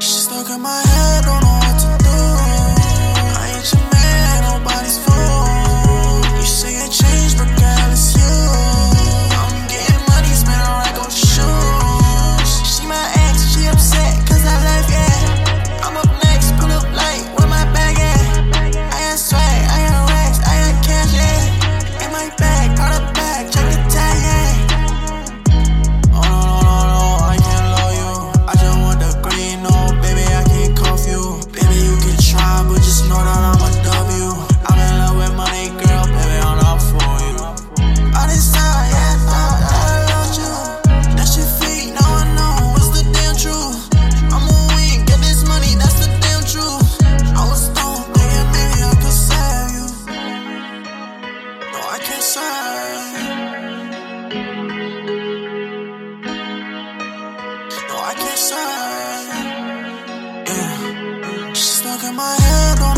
Stuck in my head sign. No, I can't say. Yeah. She's stuck in my head.